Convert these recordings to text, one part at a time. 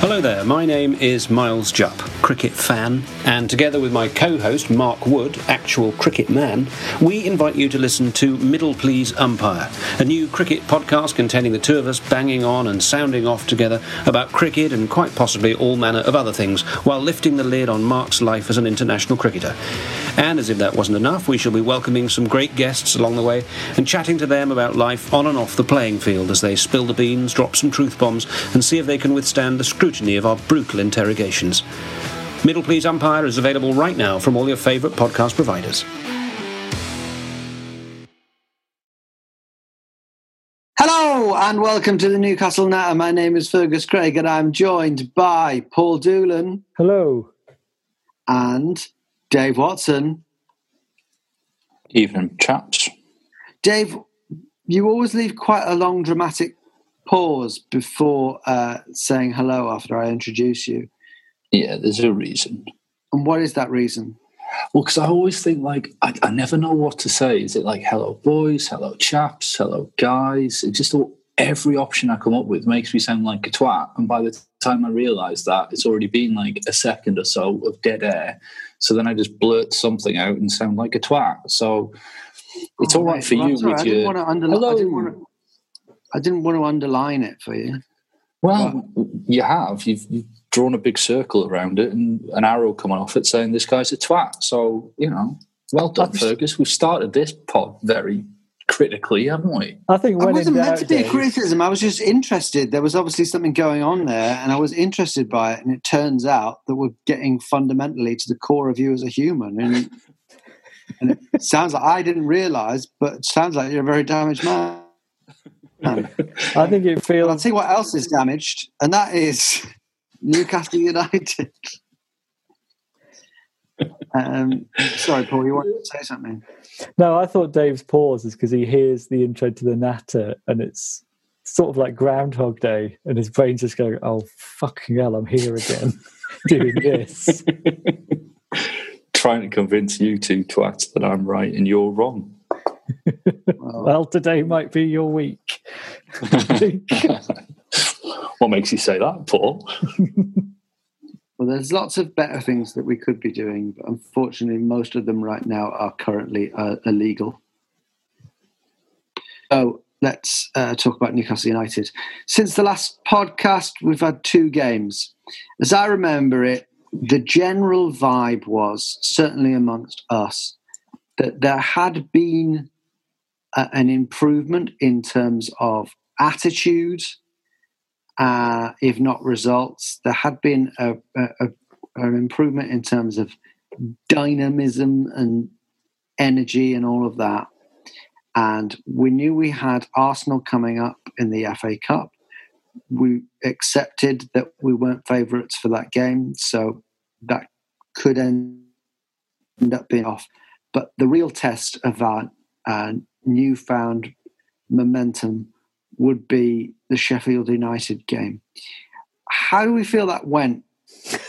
Hello there, my name is Miles Jupp, cricket fan, and together with my co host Mark Wood, actual cricket man, we invite you to listen to Middle Please Umpire, a new cricket podcast containing the two of us banging on and sounding off together about cricket and quite possibly all manner of other things while lifting the lid on Mark's life as an international cricketer. And as if that wasn't enough, we shall be welcoming some great guests along the way and chatting to them about life on and off the playing field as they spill the beans, drop some truth bombs, and see if they can withstand the scrutiny of our brutal interrogations. Middle Please Umpire is available right now from all your favourite podcast providers. Hello and welcome to the Newcastle Natter. My name is Fergus Craig and I'm joined by Paul Doolan Hello. and Dave Watson. Evening, chaps. Dave, you always leave quite a long dramatic pause before uh, saying hello after I introduce you. Yeah, there's a reason. And what is that reason? Well, because I always think like I, I never know what to say. Is it like hello boys, hello chaps, hello guys? It just all, every option I come up with makes me sound like a twat. And by the time I realise that, it's already been like a second or so of dead air. So then I just blurt something out and sound like a twat. So it's Oh, all right for well, you sorry, with I didn't your want to underline. Hello. Didn't want to. I didn't want to underline it for you. Well, you have. You've, you've drawn a big circle around it and an arrow coming off it saying this guy's a twat. So, you know, well done, Fergus. We've started this pod very critically, haven't we? I think I when wasn't meant to be a criticism. I was just interested. There was obviously something going on there, and I was interested by it. And it turns out that we're getting fundamentally to the core of you as a human. And, and it sounds like I didn't realise, but it sounds like you're a very damaged man. And I think it feels. I'll feels. tell you what else is damaged, and that is Newcastle United. um, sorry, Paul, you wanted to say something? No, I thought Dave's pause is because he hears the intro to the Natter and it's sort of like Groundhog Day, and his brain's just going, "Oh fucking hell, I'm here again, doing this." Trying to convince you two twats that I'm right and you're wrong. Well, Well, today might be your week. What makes you say that, Paul? Well, there's lots of better things that we could be doing, but unfortunately, most of them right now are currently uh, illegal. So let's uh, talk about Newcastle United. Since the last podcast, we've had two games. As I remember it, the general vibe was, certainly amongst us, that there had been an improvement in terms of attitude, uh, if not results. There had been a, a, a, an improvement in terms of dynamism and energy and all of that. And we knew we had Arsenal coming up in the FA Cup. We accepted that we weren't favourites for that game, so that could end, up being off. But the real test of our uh, newfound momentum would be the Sheffield United game. How do we feel that went?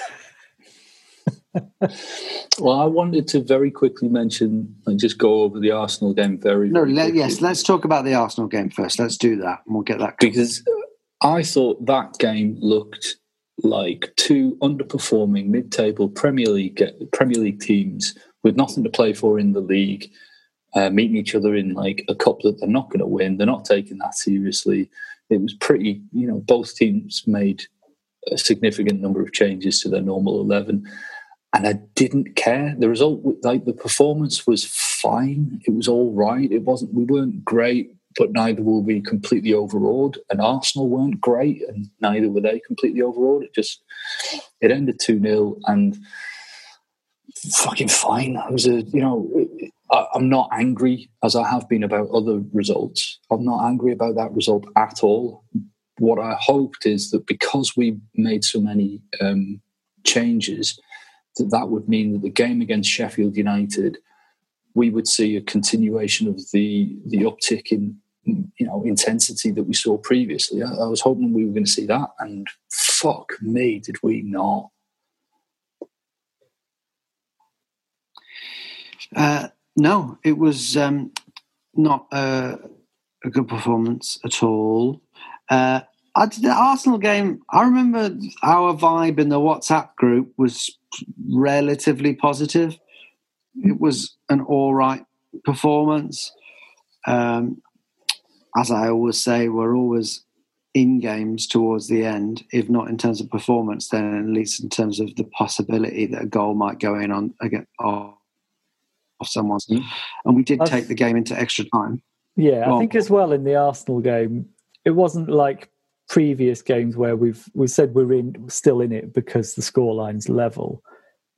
Well, I wanted to very quickly mention and just go over the Arsenal game very, No, very le- quickly. yes, let's talk about the Arsenal game first. Let's do that, and we'll get that. because I thought that game looked like two underperforming mid-table Premier League Premier League teams with nothing to play for in the league, uh, meeting each other in like a cup that they're not going to win. They're not taking that seriously. it was pretty. You know, both teams made a significant number of changes to their normal eleven, and I didn't care. The result, like the performance, was fine. It was all right. It wasn't. We weren't great, but neither were we completely overawed. And Arsenal weren't great, and neither were they completely overawed. It just it ended two 0 and fucking fine. I was a you know. I, I'm not angry as I have been about other results. I'm not angry about that result at all. What I hoped is that because we made so many um, changes, that that would mean that the game against Sheffield United, we would see a continuation of the the uptick in you know intensity that we saw previously. I, I was hoping we were going to see that, and fuck me, did we not? Uh, no, it was um, not a, a, good performance at all. Uh, I, the Arsenal game, I remember our vibe in the WhatsApp group was relatively positive. It was an all right performance. Um, as I always say, we're always in games towards the end, if not in terms of performance, then at least in terms of the possibility that a goal might go in on again off, someone's. Mm. And we did take the game into extra time. Yeah, well, I think as well in the Arsenal game, it wasn't like previous games where we've we said we're in still in it because the scoreline's level.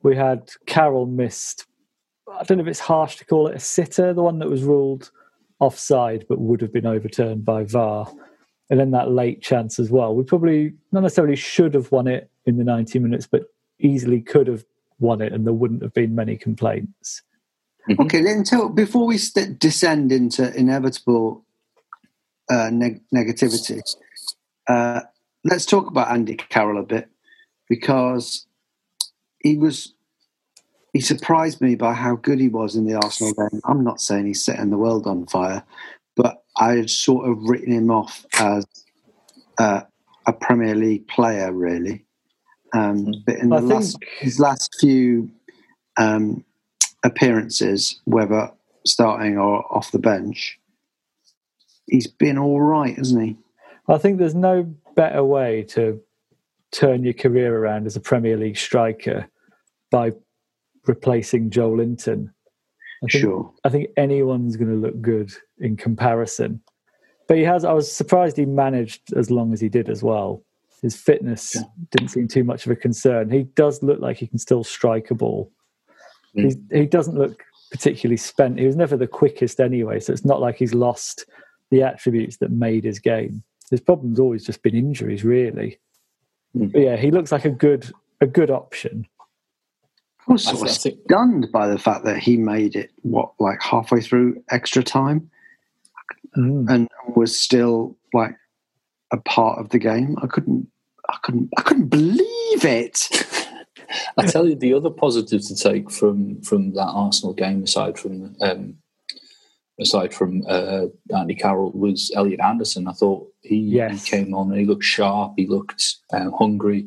We had Carroll missed. I don't know if it's harsh to call it a sitter, the one that was ruled offside but would have been overturned by VAR. And then that late chance as well. We probably not necessarily should have won it in the 90 minutes, but easily could have won it, and there wouldn't have been many complaints. Mm-hmm. Okay, then tell, before we st- descend into inevitable uh, neg- negativity, uh, let's talk about Andy Carroll a bit because he was he surprised me by how good he was in the Arsenal game. I'm not saying he's setting the world on fire, but I had sort of written him off as uh, a Premier League player, really. Um, but in the last, his last few um, appearances, whether starting or off the bench, he's been all right, hasn't he? I think there's no better way to turn your career around as a Premier League striker by replacing Joelinton. I think, sure. I think anyone's going to look good in comparison. But he has. I was surprised he managed as long as he did as well. His fitness yeah. didn't seem too much of a concern. He does look like he can still strike a ball. Mm. He doesn't look particularly spent. He was never the quickest anyway, so it's not like he's lost the attributes that made his game. His problem's always just been injuries, really. Mm. But yeah, he looks like a good a good option. I was sort of stunned by the fact that he made it what like halfway through extra time, mm. and was still like a part of the game. I couldn't, I couldn't, I couldn't believe it. I tell you, the other positive to take from from that Arsenal game, aside from um, aside from uh, Andy Carroll, was Elliot Anderson. I thought he, yes. he came on and he looked sharp. He looked uh, hungry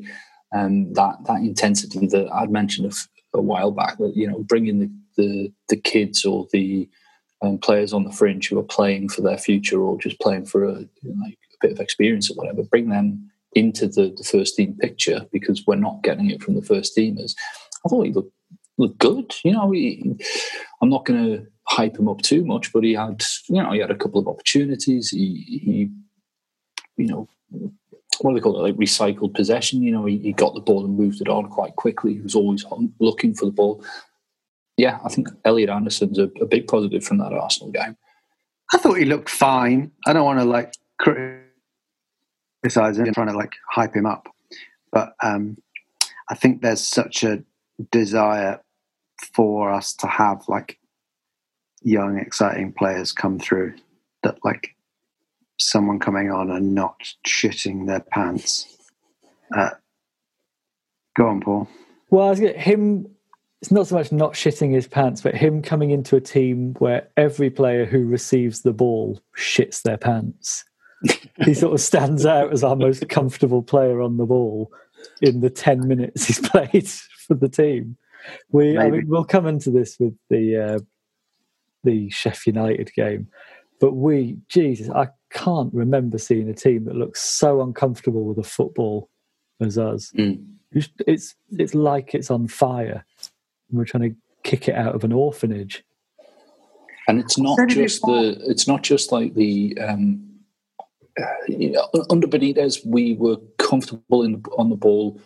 and that that intensity that I'd mentioned a while back that you know bringing the the, the kids or the um, players on the fringe who are playing for their future or just playing for a you know, like a bit of experience or whatever, bring them into the, the first team picture because we're not getting it from the first teamers. I thought he looked looked good. You know, he, I'm not going to hype him up too much, but he had you know he had a couple of opportunities. He he you know what do they call it, like recycled possession. You know, he, he, got the ball and moved it on quite quickly. He was always looking for the ball. Yeah, I think Elliot Anderson's a, a big positive from that Arsenal game. I thought he looked fine. I don't want to like him, trying to like hype him up, but um, I think there's such a desire for us to have like young, exciting players come through that like someone coming on and not shitting their pants. Uh, go on, Paul. Well, him. It's not so much not shitting his pants, but him coming into a team where every player who receives the ball shits their pants. he sort of stands out as our most comfortable player on the ball in the ten minutes he's played for the team. We, Maybe. I mean, we'll come into this with the uh, the Sheffield United game, but we, Jesus, I can't remember seeing a team that looks so uncomfortable with a football as us. Mm. It's it's, it's like it's on fire. and We're trying to kick it out of an orphanage. and it's not just the it's not just like the um you know, under Benitez we were comfortable in on the ball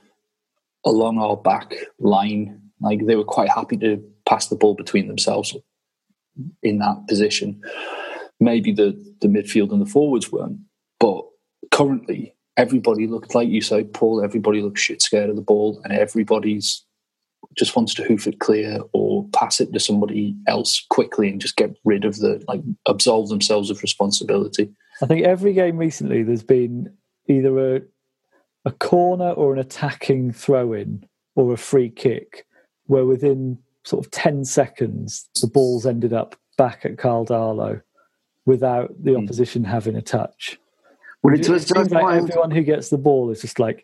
along our back line like they were quite happy to pass the ball between themselves in that position maybe the the midfield and the forwards weren't but currently everybody looked like you say Paul everybody looks shit scared of the ball and everybody's just wants to hoof it clear or pass it to somebody else quickly and just get rid of the like absolve themselves of responsibility. I think every game recently there's been either a a corner or an attacking throw in or a free kick where within sort of 10 seconds the ball's ended up back at Karl Darlow without the Hmm. opposition having a touch. Well, It it's, it's, seems like why- everyone who gets the ball is just like,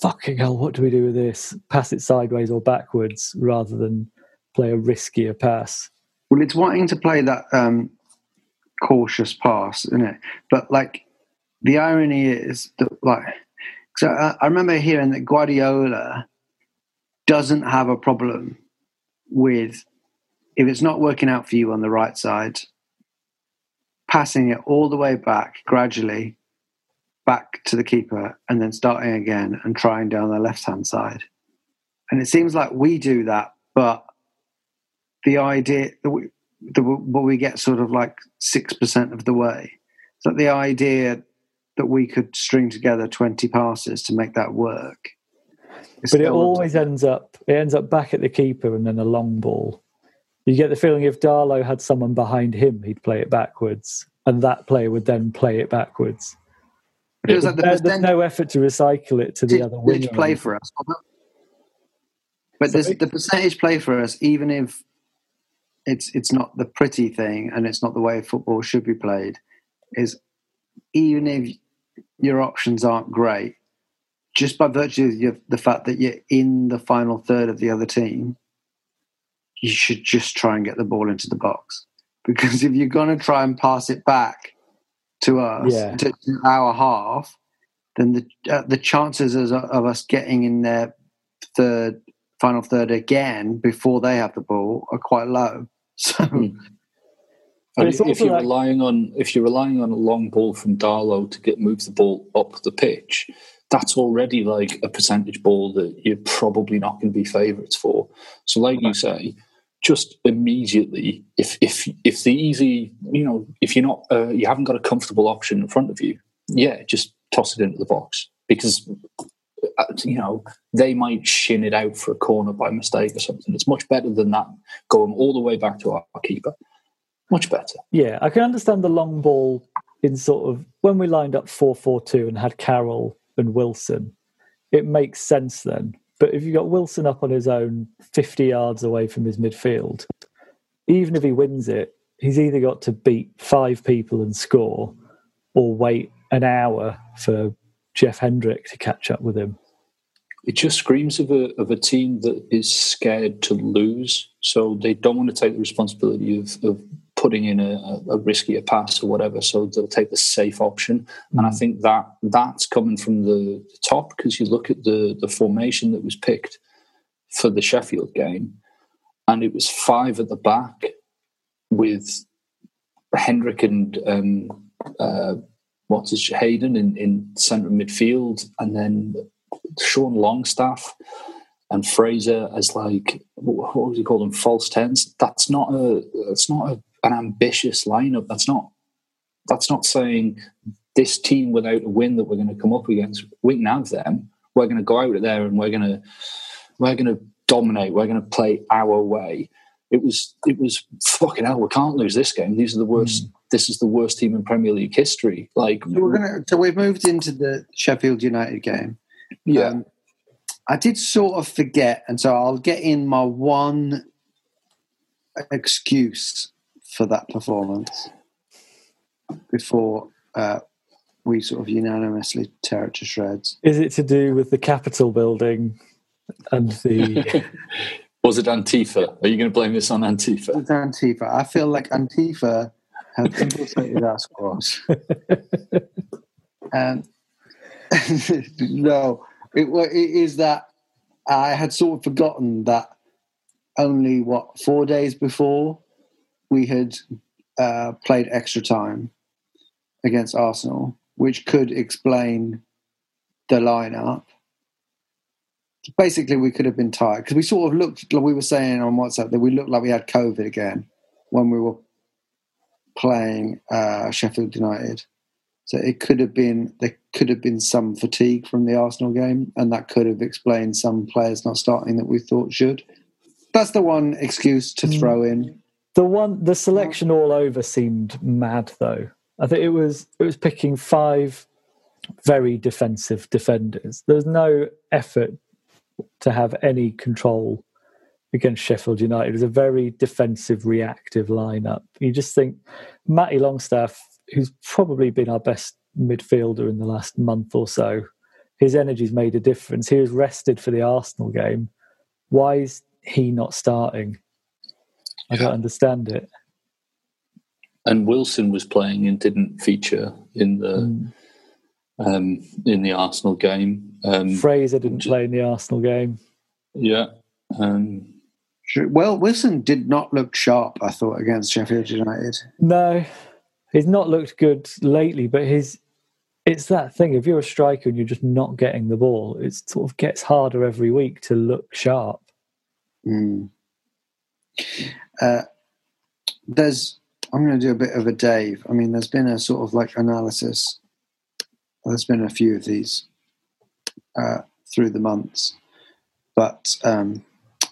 fucking hell, what do we do with this? Pass it sideways or backwards rather than play a riskier pass. Well, it's wanting to play that um, cautious pass, isn't it? But like, the irony is that like, so I, I remember hearing that Guardiola doesn't have a problem with if it's not working out for you on the right side, passing it all the way back gradually back to the keeper and then starting again and trying down the left hand side. And it seems like we do that, but the idea we, that we, but we get sort of like 6% of the way. So the idea that we could string together 20 passes to make that work. But it still- always ends up it ends up back at the keeper and then a long ball. You get the feeling if Darlow had someone behind him, he'd play it backwards, and that player would then play it backwards. it feels like the There- there's percent- no effort to recycle it to the other winger. play for us. But there's the percentage play for us, even if it's it's not the pretty thing and it's not the way football should be played, is even if your options aren't great, just by virtue of your, the fact that you're in the final third of the other team, you should just try and get the ball into the box. Because if you're going to try and pass it back to us, Yeah. to, to our half, then the uh, the chances of, of us getting in their third final third again before they have the ball are quite low. So Mm. It's if you're like- relying on if you're relying on a long ball from Darlow to get move the ball up the pitch, that's already like a percentage ball that you're probably not going to be favourites for. So, like you say, just immediately, if if if the easy, you know, if you're not, uh, you haven't got a comfortable option in front of you, yeah, just toss it into the box because Uh, you know they might shin it out for a corner by mistake or something. It's much better than that going all the way back to our keeper. Much better. Yeah, I can understand the long ball in sort of when we lined up 4 4 2 and had Carroll and Wilson. It makes sense then. But if you've got Wilson up on his own 50 yards away from his midfield, even if he wins it, he's either got to beat five people and score or wait an hour for Jeff Hendrick to catch up with him. It just screams of a of a team that is scared to lose, so they don't want to take the responsibility of, of putting in a, a, riskier pass or whatever. So they'll take the safe option, and I think that that's coming from the, the top because you look at the the formation that was picked for the Sheffield game, and it was five at the back with Hendrick and um, uh, what's Hayden in, in centre midfield, and then Sean Longstaff and Fraser as like what was he called them false tens. That's not a that's not a, an ambitious lineup. That's not that's not saying this team without a win that we're going to come up against. We can have them. We're going to go out there and we're going to we're going to dominate. We're going to play our way. It was it was fucking hell. We can't lose this game. These are the worst. This is the worst team in Premier League history. Like So we're gonna. So we've moved into the Sheffield United game. yeah. Um, I did sort of forget, and so I'll get in my one excuse for that performance before uh, we sort of unanimously tear it to shreds. Is it to do with the Capitol building and the. Was it Antifa? Are you going to blame this on Antifa? With Antifa, I feel like Antifa have infiltrated our squads. um, no, it, it is that I had sort of forgotten that only what four days before we had uh, played extra time against Arsenal, which could explain the lineup. Basically, we could have been tired because we sort of looked like we were saying on WhatsApp that we looked like we had COVID again when we were playing uh, Sheffield United. So it could have been there could have been some fatigue from the Arsenal game, and that could have explained some players not starting that we thought should. That's the one excuse to mm. throw in. The one the selection all over seemed mad though. I think it was it was picking five very defensive defenders. There's no effort to have any control against Sheffield United. It was a very defensive, reactive lineup. You just think Matty Longstaff who's probably been our best midfielder in the last month or so, his energy's made a difference. He was rested for the Arsenal game. Why is he not starting? I don't understand it. And Wilson was playing and didn't feature in the mm. Um, in the Arsenal game. Um, Fraser didn't play in the Arsenal game. Yeah. Um, well, Wilson did not look sharp. I thought against Sheffield United. No, he's not looked good lately, but his it's that thing. If you're a striker and you're just not getting the ball, it sort of gets harder every week to look sharp. Mm. Uh, there's, I'm going to do a bit of a Dave. I mean, there's been a sort of like analysis. There's been a few of these uh, through the months, but um,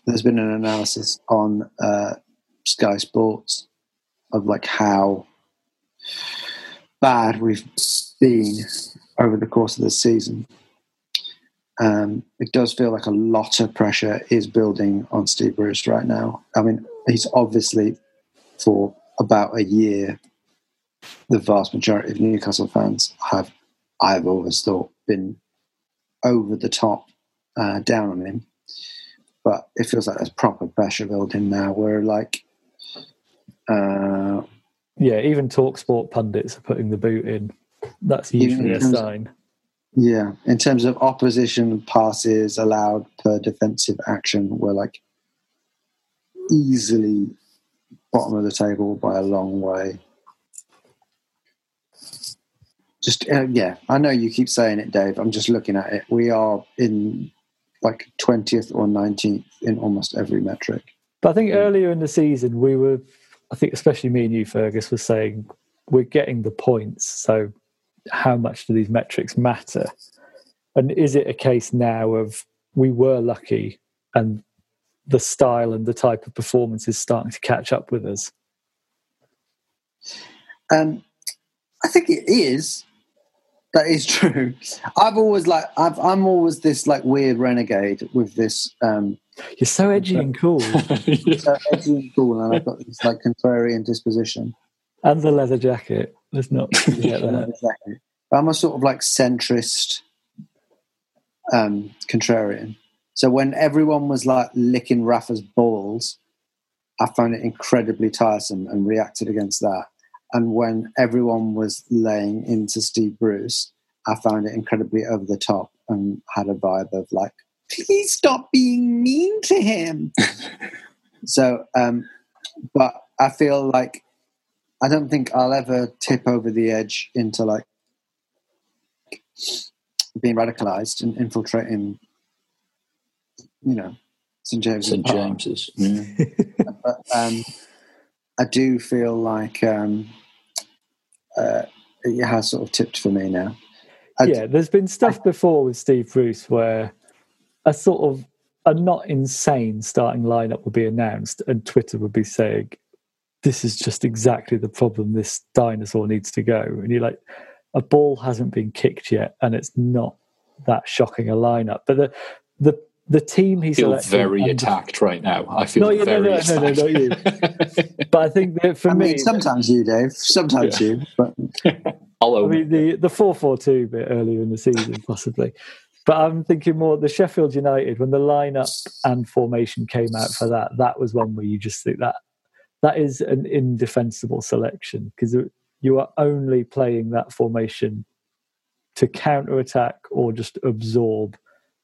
there's been an analysis on uh, Sky Sports of like how bad we've been over the course of the season. Um, it does feel like a lot of pressure is building on Steve Bruce right now. I mean, he's obviously for about a year, the vast majority of Newcastle fans have, I've always thought, been over the top uh, down on him. But it feels like there's proper pressure building now. Where like uh, yeah, even Talksport pundits are putting the boot in. That's usually a sign. yeah, in terms of opposition passes allowed per defensive action, we're like easily bottom of the table by a long way. Just uh, yeah, I know you keep saying it, Dave. I'm just looking at it. We are in like 20th or 19th in almost every metric. But I think earlier in the season we were I think especially me and you, Fergus, was saying we're getting the points. So how much do these metrics matter? And is it a case now of we were lucky and the style and the type of performance is starting to catch up with us? Um, I think it is. That is true. I've always like I've, I'm always this like weird renegade with this um, you're so edgy and cool. so edgy and cool, and I've got this like contrarian disposition. And the leather jacket. Let's not forget that. I'm a sort of like centrist um, contrarian. So when everyone was like licking Rafa's balls, I found it incredibly tiresome and reacted against that. And when everyone was laying into Steve Bruce, I found it incredibly over the top and had a vibe of like, please stop being mean to him. so, um, but I feel like I don't think I'll ever tip over the edge into like being radicalized and infiltrating, you know, St James's. St James's. Yeah. but um, I do feel like um, uh, it has sort of tipped for me now. I, yeah, there's been stuff before with Steve Bruce where a sort of a not insane starting lineup would be announced, and Twitter would be saying, "This is just exactly the problem. This dinosaur needs to go." And you're like, a ball hasn't been kicked yet, and it's not that shocking a lineup. But the the the team he's I feel very attacked right now. I feel no, very no, no, no, no, not you. but I think that for I me, mean, sometimes you, Dave. Sometimes yeah. you. But I mean, the the four four two bit earlier in the season, possibly. But I'm thinking more the Sheffield United when the lineup and formation came out for that. That was one where you just think that that is an indefensible selection because you are only playing that formation to counter attack or just absorb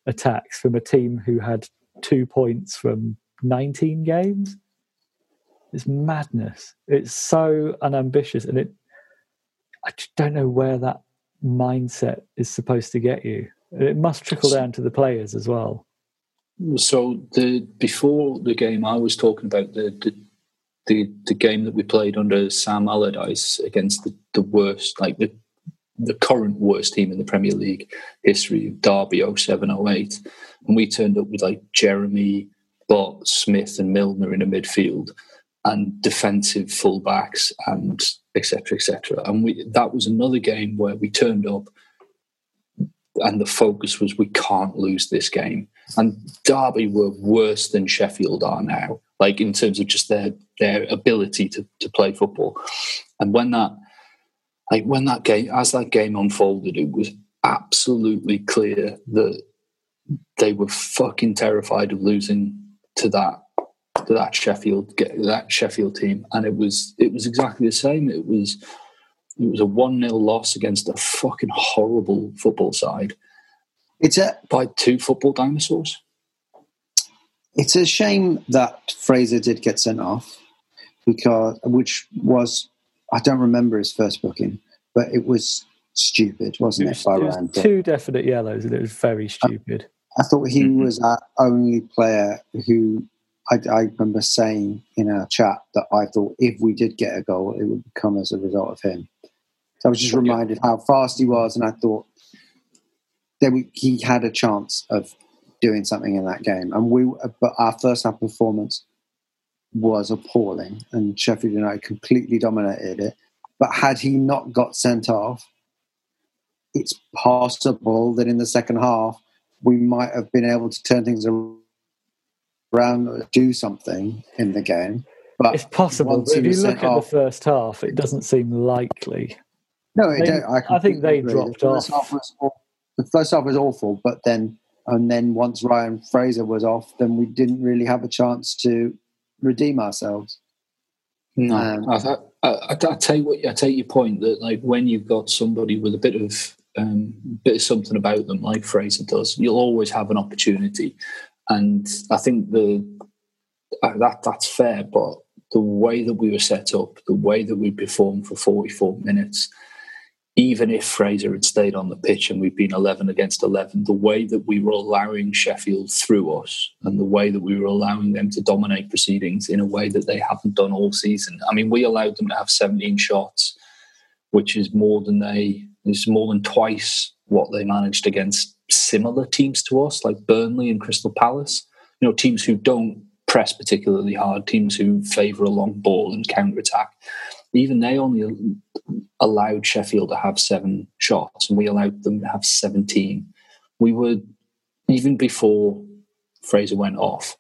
attacks from a team who had two points from 19 games. It's madness. It's so unambitious, and it. I just don't know where that mindset is supposed to get you. It must trickle down to the players as well. So the before the game, I was talking about the the, the, the game that we played under Sam Allardyce against the, the worst, like the the current worst team in the Premier League history, Derby 07 08. And we turned up with like Geremi, Butt, Smith, and Milner in a midfield and defensive fullbacks and etc. etc. And we that was another game where we turned up and the focus was we can't lose this game. And Derby were worse than Sheffield are now, like in terms of just their their ability to, to play football. And when that like when that game as that game unfolded, it was absolutely clear that they were fucking terrified of losing to that to that Sheffield that Sheffield team, and it was it was exactly the same. It was it was a one 0 loss against a fucking horrible football side. It's a by two football dinosaurs. It's a shame that Fraser did get sent off because which was I don't remember his first booking, but it was stupid, wasn't it? it, was, it was two definite yellows, and it was very stupid. I, I thought he mm-hmm. was our only player who I, I, remember saying in our chat that I thought if we did get a goal, it would come as a result of him. So I was just reminded how fast he was, and I thought that we, he had a chance of doing something in that game. And we, but our first half performance was appalling, and Sheffield United completely dominated it. But had he not got sent off, it's possible that in the second half we might have been able to turn things around, or do something in the game. But it's possible. But if you look at off, the first half, it doesn't seem likely. No, it they, I, I, think they agree. dropped the off. the first half was awful, but then and then once Ryan Fraser was off, then we didn't really have a chance to redeem ourselves. No, um, I, I, I, take what I take your point that like when you've got somebody with a bit of um, bit of something about them, like Fraser does, you'll always have an opportunity, and I think the uh, that that's fair. But the way that we were set up, the way that we performed for forty four minutes, even if Fraser had stayed on the pitch and we'd been 11 against 11, the way that we were allowing Sheffield through us and the way that we were allowing them to dominate proceedings in a way that they haven't done all season. I mean, we allowed them to have 17 shots, which is more than they, is more than twice what they managed against similar teams to us, like Burnley and Crystal Palace. You know, teams who don't press particularly hard, teams who favour a long ball and counter attack even they only allowed Sheffield to have seven shots, and we allowed them to have 17. We were, even before Fraser went off,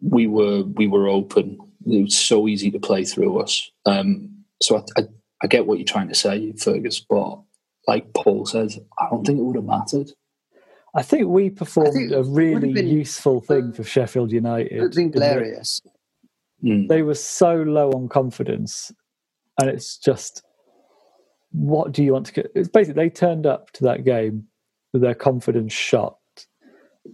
we were we were open. It was so easy to play through us. Um, so I, I, I get what you're trying to say, Fergus, but like Paul says, I don't think it would have mattered. I think we performed think a really been, useful thing for Sheffield United. It would hilarious. Mm. They were so low on confidence, and it's just, what do you want to get? It's basically they turned up to that game with their confidence shot,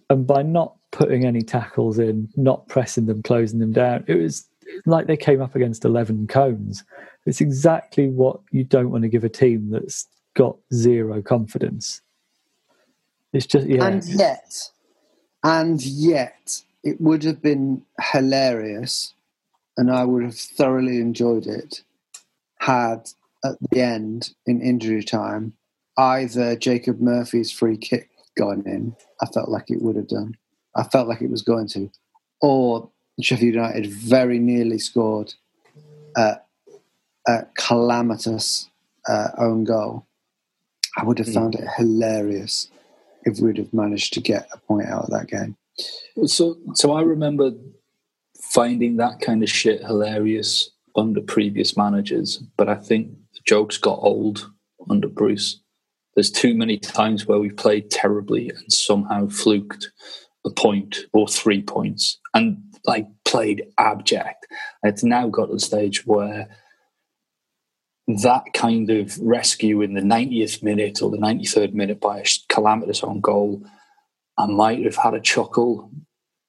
and by not putting any tackles in, not pressing them, closing them down, it was like they came up against 11 cones. It's exactly what you don't want to give a team that's got zero confidence. It's just, yeah. And yet, and yet, it would have been hilarious and I would have thoroughly enjoyed it had at the end in injury time either Jacob Murphy's free kick gone in. I felt like it would have done. I felt like it was going to, or Sheffield United very nearly scored a, a calamitous uh, own goal. I would have mm. found it hilarious if we'd have managed to get a point out of that game. So, so I remember finding that kind of shit hilarious under previous managers, but I think the jokes got old under Bruce. There's too many times where we played terribly and somehow fluked a point or three points. And like played abject. It's now got to the stage where that kind of rescue in the 90th minute or the 93rd minute by a calamitous on goal, I might have had a chuckle.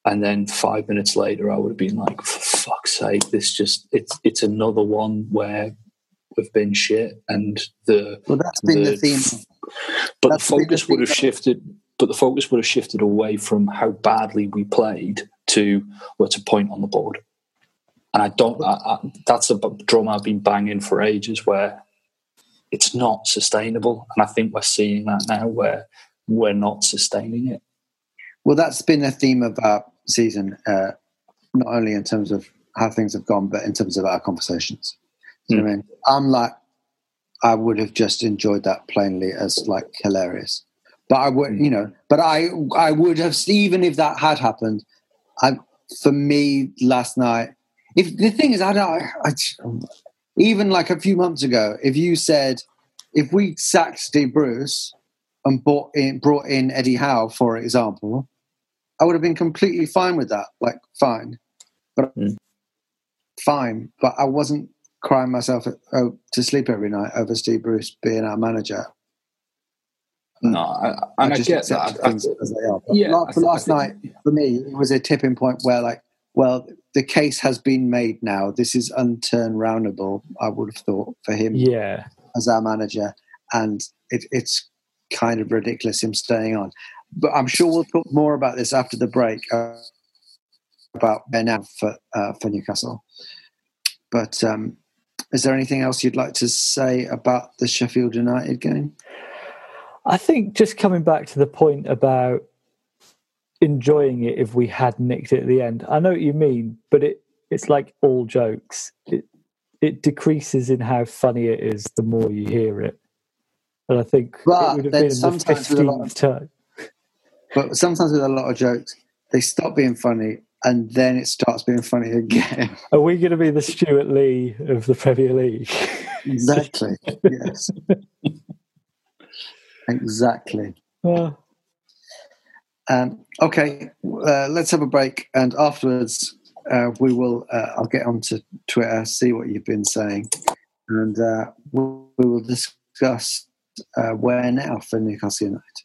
And then five minutes later, I would have been like, for fuck's sake, this just, it's, it's another one where we've been shit. And the, well, that's been the, the theme. But that's the focus the would have shifted, but the focus would have shifted away from how badly we played to what's a point on the board. And I don't. I, I, that's a drum I've been banging for ages, where it's not sustainable, and I think we're seeing that now, where we're not sustaining it. Well, that's been a theme of our season, uh, not only in terms of how things have gone, but in terms of our conversations. Mm. I mean, I'm like, I would have just enjoyed that plainly as like hilarious, but I would, you know, but I, I would have even if that had happened. I, for me, last night if the thing is, I don't. I, even like a few months ago, if you said if we sacked Steve Bruce and brought in brought in Eddie Howe, for example, I would have been completely fine with that. Like fine, but mm. fine. But I wasn't crying myself to sleep every night over Steve Bruce being our manager. No, I, and I, I get that. Things as they are. But yeah, for last night, for me, it was a tipping point where, like, well, the case has been made now. This is unturnroundable. I would have thought for him, yeah, as our manager, and it, it's kind of ridiculous him staying on. But I'm sure we'll talk more about this after the break uh, about Ben for uh, for Newcastle. But um, is there anything else you'd like to say about the Sheffield United game? I think just coming back to the point about enjoying it if we had nicked it at the end. I know what you mean, but it it's like all jokes. It it decreases in how funny it is the more you hear it. And I think but it would have been the fifteenth time. But sometimes with a lot of jokes, they stop being funny and then it starts being funny again. Are we going to be the Stewart Lee of the Premier League? exactly. yes. exactly. Um, okay, uh, let's have a break, and afterwards uh, we will. Uh, I'll get onto Twitter, see what you've been saying, and uh, we will discuss uh, where now for Newcastle United.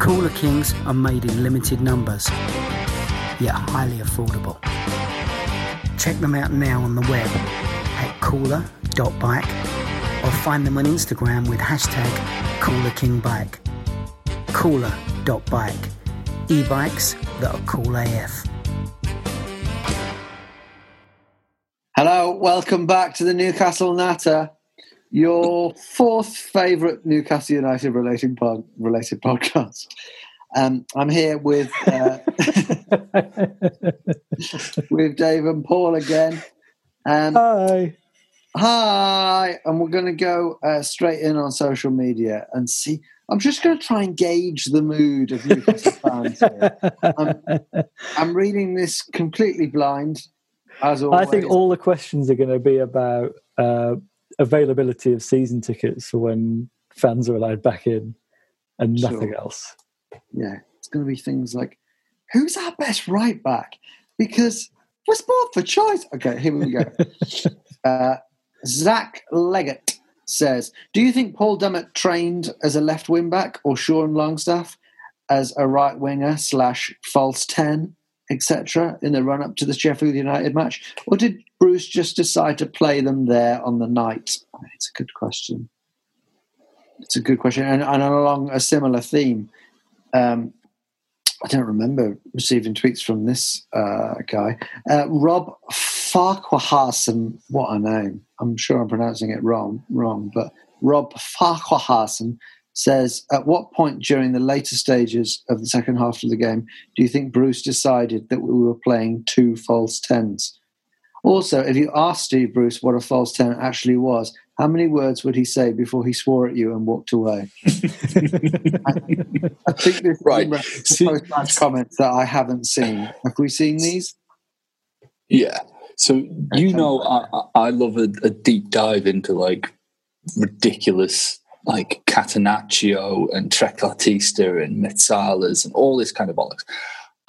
Cooler Kings are made in limited numbers, yet highly affordable. Check them out now on the web at cooler.bike or find them on Instagram with hashtag coolerkingbike. Cooler.bike. E-bikes that are cool AF. Hello, welcome back to the Newcastle Natter, your fourth favourite Newcastle United related, pod, related podcast. Um, I'm here with uh, with Dave and Paul again. Um, hi. Hi, and we're going to go uh, straight in on social media and see. I'm just going to try and gauge the mood of Newcastle fans. Here. I'm, I'm reading this completely blind, as always. I think all the questions are going to be about uh, availability of season tickets for when fans are allowed back in, and nothing sure. else yeah, it's going to be things like, who's our best right back? Because we're sport for choice. Okay, here we go. uh, Zach Leggett says, "Do you think Paul Dummett trained as a left wing back or Sean Longstaff as a right winger slash false ten, etc. in the run up to the Sheffield United match, or did Bruce just decide to play them there on the night?" It's a good question. It's a good question, and, and along a similar theme, um, I don't remember receiving tweets from this uh, guy. Uh, Rob Farquharson, what a name. I'm sure I'm pronouncing it wrong, wrong, but Rob Farquharson says, At what point during the later stages of the second half of the game do you think Bruce decided that we were playing two false tens? Also, if you asked Steve Bruce what a false ten actually was, how many words would he say before he swore at you and walked away? I, I, think this right. is post-match comments that I haven't seen. Have we seen these? Yeah. So you know, I, I love a, a deep dive into like ridiculous like Catenaccio and Trequartista and Mezzalas and all this kind of bollocks.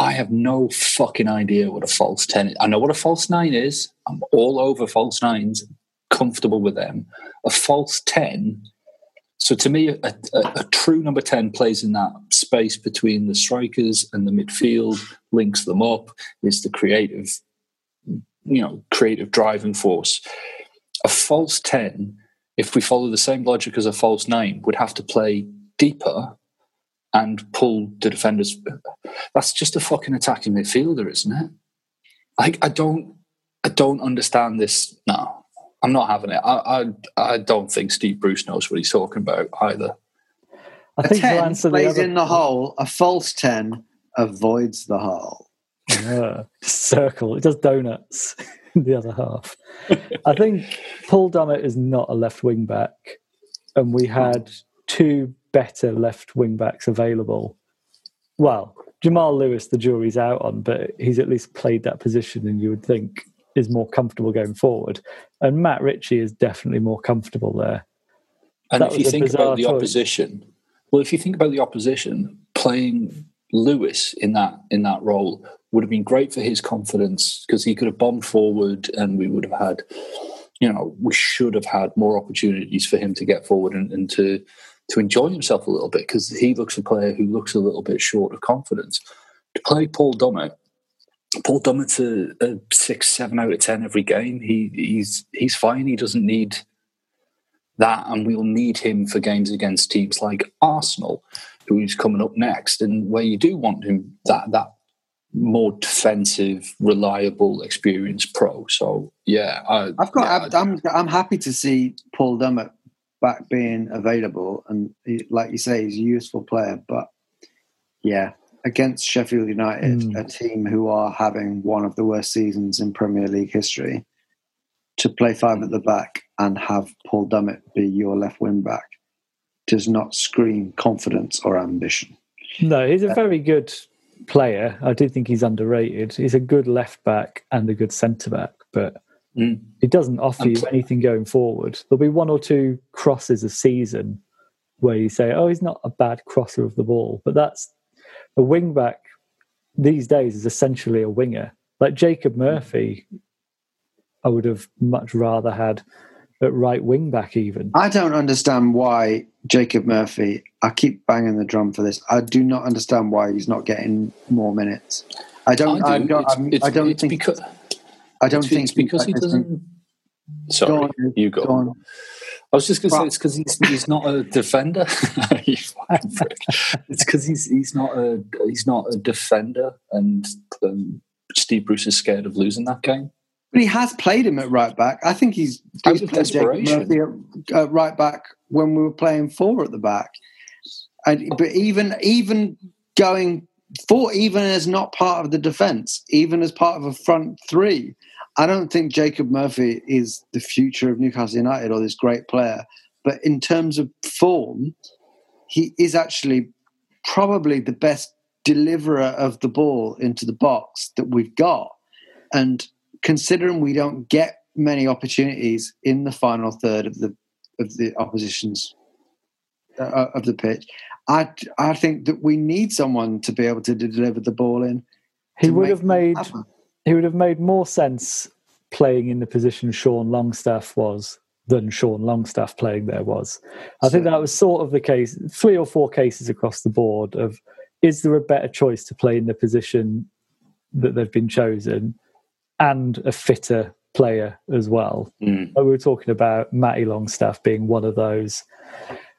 I have no fucking idea what a false 10 is. I know what a false 9 is. I'm all over false 9s, comfortable with them. A false 10, so to me, a, a, a, true number 10 plays in that space between the strikers and the midfield, links them up, is the creative, you know, creative driving force. A false 10, if we follow the same logic as a false 9, would have to play deeper and pull the defenders. That's just a fucking attacking midfielder, isn't it? Like I don't, I don't understand this. No, I'm not having it. I, I, I don't think Steve Bruce knows what he's talking about either. I think a ten plays other... in the hole. A false ten avoids the hole. Yeah, circle. It does donuts. the other half. I think Paul Dummett is not a left wing back, and we had two better left wing backs available. Well, Jamal Lewis, the jury's out on, but he's at least played that position, and you would think is more comfortable going forward. And Matt Ritchie is definitely more comfortable there. And that if you think about the choice. opposition, well, if you think about the opposition playing Lewis in that in that role would have been great for his confidence because he could have bombed forward, and we would have had, you know, we should have had more opportunities for him to get forward and, and to to enjoy himself a little bit because he looks a player who looks a little bit short of confidence. To play Paul Dummett, Paul Dummett's a, a six, seven out of ten every game. He he's he's fine. He doesn't need that, and we'll need him for games against teams like Arsenal, who's coming up next, and where you do want him that that more defensive, reliable, experienced pro. So yeah, I, have got. Yeah, I'm, I'm happy to see Paul Dummett back being available, and he, like you say, he's a useful player. But yeah, against Sheffield United, mm. a team who are having one of the worst seasons in Premier League history, to play five at the back and have Paul Dummett be your left wing back does not scream confidence or ambition. No, he's a uh, very good player. I do think he's underrated. He's a good left back and a good centre back, but Mm. It doesn't offer you anything going forward. There'll be one or two crosses a season where you say, "Oh, he's not a bad crosser of the ball," but that's a wing back these days is essentially a winger. Like Jacob Murphy, I would have much rather had at right wing back. Even I don't understand why Jacob Murphy. I keep banging the drum for this. I do not understand why he's not getting more minutes. I don't. I, do. I don't. It's, it's, I don't think because I don't it's, think it's because he doesn't. Sorry, go on, you go. go I was just going to say it's because he's he's not a defender. it's because he's he's not a he's not a defender, and um, Steve Bruce is scared of losing that game. But he has played him at right back. I think he's, he's played Jacob Murphy at, at right back when we were playing four at the back. And but even even going four, even as not part of the defence, even as part of a front three, I don't think Jacob Murphy is the future of Newcastle United or this great player. But in terms of form, he is actually probably the best deliverer of the ball into the box that we've got. And considering we don't get many opportunities in the final third of the of the opposition's uh, of the pitch, I I think that we need someone to be able to deliver the ball in. He would have made happen he would have made more sense playing in the position Sean Longstaff was than Sean Longstaff playing there was. I think that was sort of the case, three or four cases across the board of is there a better choice to play in the position that they've been chosen and a fitter player as well. Mm. we were talking about Matty Longstaff being one of those.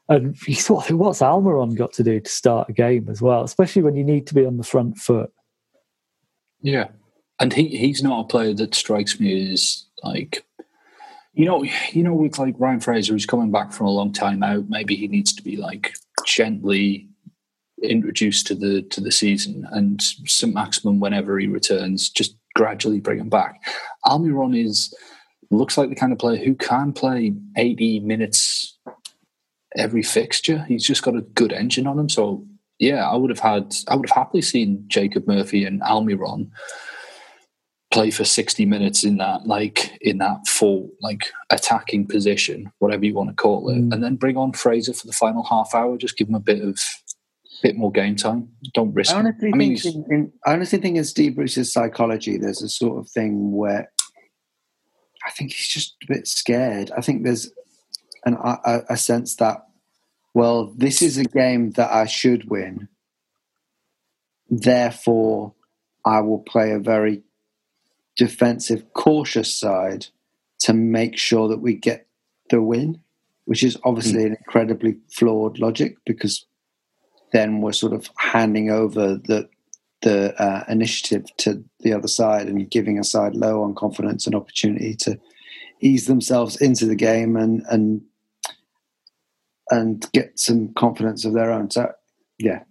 And you thought, what's Almiron got to do to start a game as well, especially when you need to be on the front foot? Yeah, and he he's not a player that strikes me as like you know, you know, with like Ryan Fraser, who's coming back from a long time out, maybe he needs to be like gently introduced to the to the season, and St Maximin, whenever he returns, just gradually bring him back. Almiron is looks like the kind of player who can play eighty minutes every fixture. He's just got a good engine on him. So yeah, I would have had I would have happily seen Jacob Murphy and Almiron play for 60 minutes in that like in that full like attacking position whatever you want to call it mm. and then bring on fraser for the final half hour just give him a bit of bit more game time. Don't risk I honestly, I mean, think in, I honestly think in Steve Bruce's psychology there's a sort of thing where I think he's just a bit scared. I think there's an, a, a sense that well this is a game that I should win. Therefore I will play a very defensive, cautious side to make sure that we get the win, which is obviously mm. an incredibly flawed logic because then we're sort of handing over the the uh, initiative to the other side and giving a side low on confidence an opportunity to ease themselves into the game and and and get some confidence of their own. So yeah,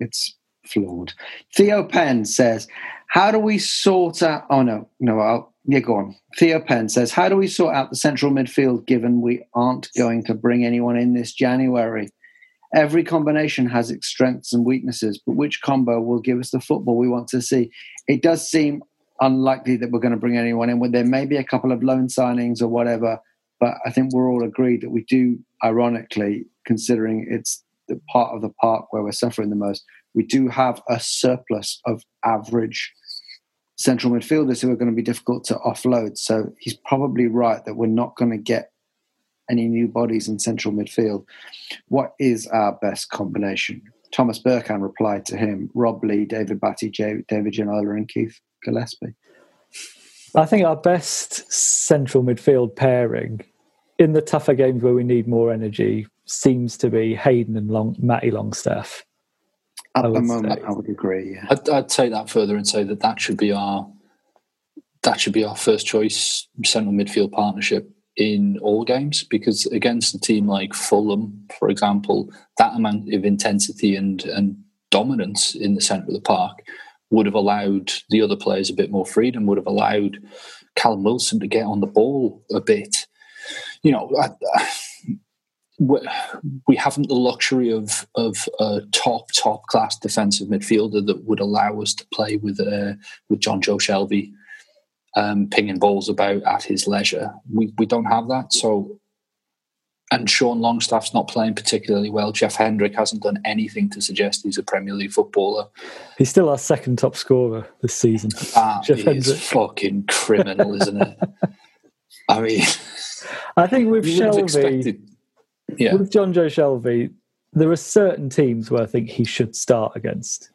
it's flawed. Theo Penn says, how do we sort out? Oh no, no, I'll yeah, go on. Theo Penn says, "How do we sort out the central midfield given we aren't going to bring anyone in this January? Every combination has its strengths and weaknesses, but which combo will give us the football we want to see? It does seem unlikely that we're going to bring anyone in. There may be a couple of loan signings or whatever, but I think we're all agreed that we do. Ironically, considering it's the part of the park where we're suffering the most, we do have a surplus of average." central midfielders who are going to be difficult to offload. So he's probably right that we're not going to get any new bodies in central midfield. What is our best combination? Thomas Burkhan replied to him Rob Lee, David Batty, David Ginola, and Keith Gillespie. I think our best central midfield pairing in the tougher games where we need more energy seems to be Hayden and Long, Matty Longstaff. At the moment, say. I would agree. Yeah. I'd, I'd take that further and say that that should be our that should be our first choice central midfield partnership in all games because against a team like Fulham, for example, that amount of intensity and and dominance in the centre of the park would have allowed the other players a bit more freedom, would have allowed Callum Wilson to get on the ball a bit. You know, I, we haven't the luxury of of a top top class defensive midfielder that would allow us to play with uh, with Jonjo Shelvey um, pinging balls about at his leisure. We we don't have that. So, and Sean Longstaff's not playing particularly well. Jeff Hendrick hasn't done anything to suggest he's a Premier League footballer. He's still our second top scorer this season. That Jeff is Hendrick. fucking criminal, isn't it? I mean, I think with Shelvey yeah. with Joe Shelvey, there are certain teams where I think he should start against.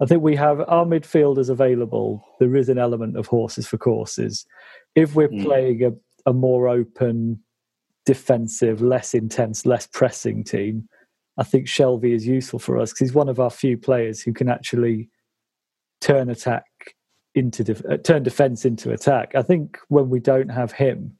I think we have our midfielders available. There is an element of horses for courses. If we're mm. playing a, a more open, defensive, less intense, less pressing team, I think Shelvey is useful for us because he's one of our few players who can actually turn attack into def- uh, turn defense into attack. I think when we don't have him,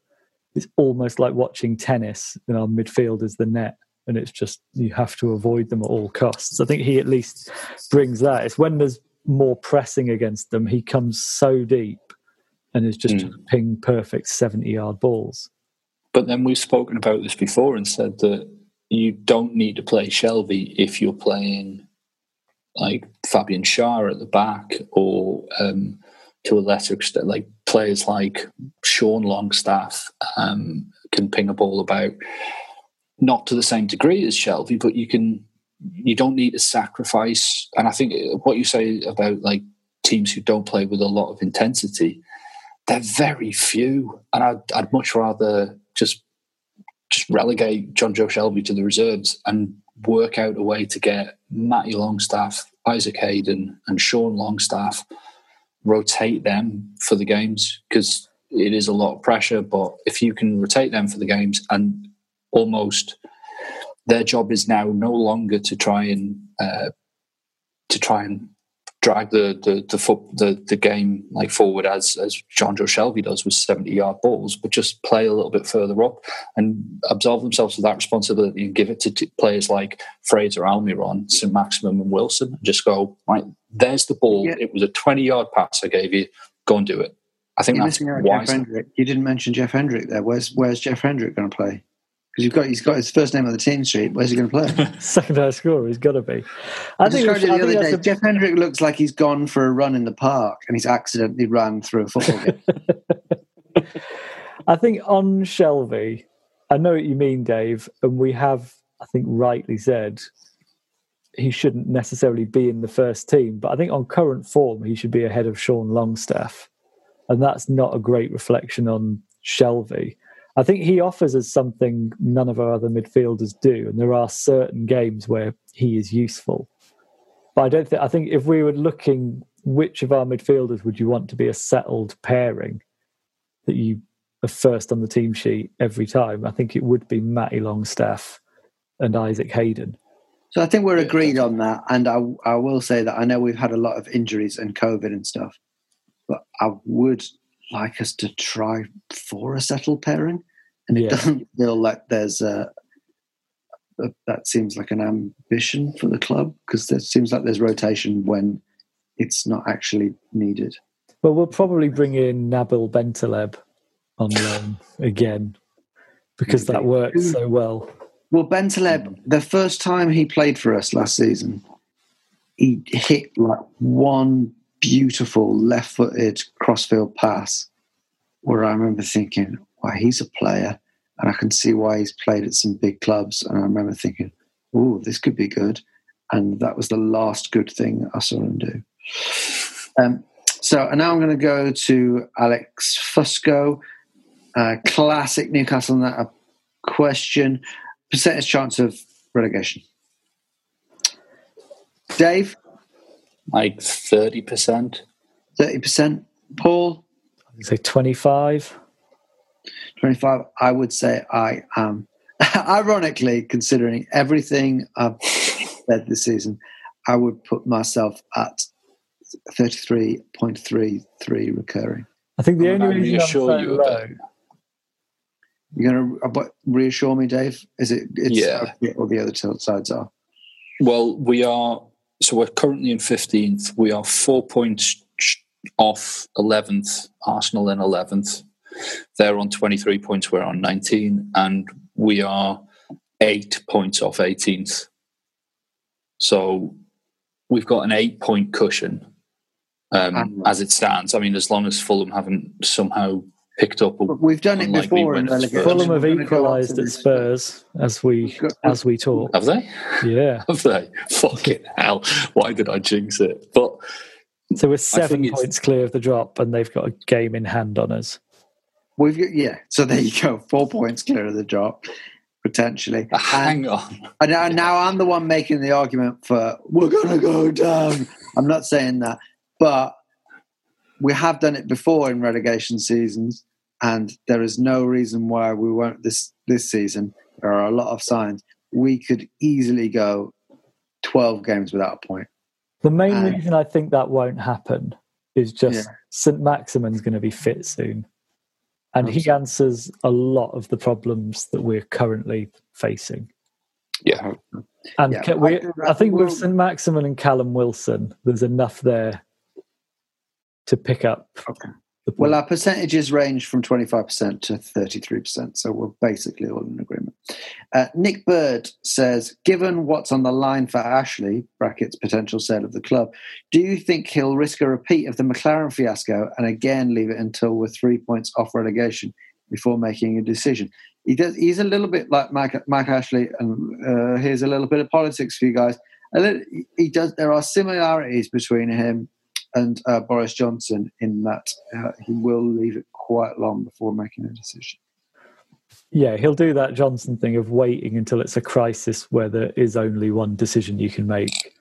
it's almost like watching tennis and our midfield is the net and it's just you have to avoid them at all costs. I think he at least brings that. It's when there's more pressing against them he comes so deep and is just mm. ping perfect 70 yard balls. But then we've spoken about this before and said that you don't need to play Shelvey if you're playing like fabian schär at the back or um, to a lesser extent, like players like Sean Longstaff um, can ping a ball about, not to the same degree as Shelvey, but you can. You don't need to sacrifice. And I think what you say about like teams who don't play with a lot of intensity, they're very few. And I'd, I'd much rather just just relegate Jonjo Shelvey to the reserves and work out a way to get Matty Longstaff, Isaac Hayden, and Sean Longstaff rotate them for the games because it is a lot of pressure. But if you can rotate them for the games and almost their job is now no longer to try and uh, to try and drag the the the, foot, the the game like forward as as Jonjo Shelvey does with seventy yard balls, but just play a little bit further up and absolve themselves of that responsibility and give it to t- players like Fraser, Almiron, St Maximin, and Wilson. And just go right. There's the ball. Yeah. It was a twenty yard pass I gave you. Go and do it. I think You're that's missing out wise. Jeff Hendrick. You didn't mention Jeff Hendrick there. Where's Where's Jeff Hendrick going to play? Because you've got he's got his first name on the team sheet. Where's he going to play? Second highest scorer, he's got to be. I I think, described it should- the other day. a- Jeff Hendrick looks like he's gone for a run in the park and he's accidentally ran through a football game. I think on Shelvey, I know what you mean, Dave, and we have, I think, rightly said he shouldn't necessarily be in the first team, but I think on current form, he should be ahead of Sean Longstaff. And that's not a great reflection on Shelvey. I think he offers us something none of our other midfielders do, and there are certain games where he is useful. But I don't think, I think if we were looking, which of our midfielders would you want to be a settled pairing that you are first on the team sheet every time? I think it would be Matty Longstaff and Isaac Hayden. So I think we're agreed on that. And I, I will say that I know we've had a lot of injuries and COVID and stuff, but I would like us to try for a settled pairing. And it Yeah. doesn't feel like there's a, a that seems like an ambition for the club because there seems like there's rotation when it's not actually needed. Well, we'll probably bring in Nabil Bentaleb on loan again because that worked so well. Well, Bentaleb, the first time he played for us last season, he hit like one beautiful left-footed crossfield pass, where I remember thinking, "Wow, he's a player," and I can see why he's played at some big clubs. And I remember thinking, "Oh, this could be good," and that was the last good thing I saw him do. Um, so and now I'm going to go to Alex Fusco, uh, classic Newcastle United question percentage chance of relegation. Dave, Like thirty percent. thirty percent. Paul, I'd say 25. twenty-five. I would say I am. Ironically, considering everything I've said this season, I would put myself at thirty-three point three three recurring. I think the I'm only gonna reason I'm so reassure you low, you're going to reassure me, Dave? Is it? It's Yeah. Or the other two sides are. Well, we are. So we're currently in fifteenth. We are four points off eleventh. Arsenal in eleventh. They're on twenty-three points. We're on nineteen, and we are eight points off eighteenth. So we've got an eight-point cushion um, Um, as it stands. I mean, as long as Fulham haven't somehow picked up. A, But we've done it before in win. Spurs. Fulham have We're gonna go equalised at. Spurs as we Good. as we talk. have they? Yeah, Have they? Fucking hell! Why did I jinx it? But so we're seven points clear of the drop, and they've got a game in hand on us. We've got, yeah. So there you go. Four points clear of the drop, potentially. And- hang on. And now, now I'm the one making the argument for we're going to go down. I'm not saying that, but we have done it before in relegation seasons, and there is no reason why we won't this this season. There are a lot of signs we could easily go 12 games without a point. The main Uh, reason I think that won't happen is just Yeah. St Maximin's going to be fit soon, and he answers a lot of the problems that we're currently facing. Yeah, And Yeah, we, I- I think with we'll- St Maximin and Callum Wilson, there's enough there to pick up. Okay. Well, our percentages range from 25% to 33%, so we're basically all in agreement. Uh, Nick Bird says, given what's on the line for Ashley, brackets potential sale of the club, do you think he'll risk a repeat of the McLaren fiasco and again leave it until we're three points off relegation before making a decision? He does. He's a little bit like Mike, Mike Ashley, and uh, here's a little bit of politics for you guys. A little, he does. There are similarities between him and uh, Boris Johnson in that uh, he will leave it quite long before making a decision. yeah, he'll do that Johnson thing of waiting until it's a crisis where there is only one decision you can make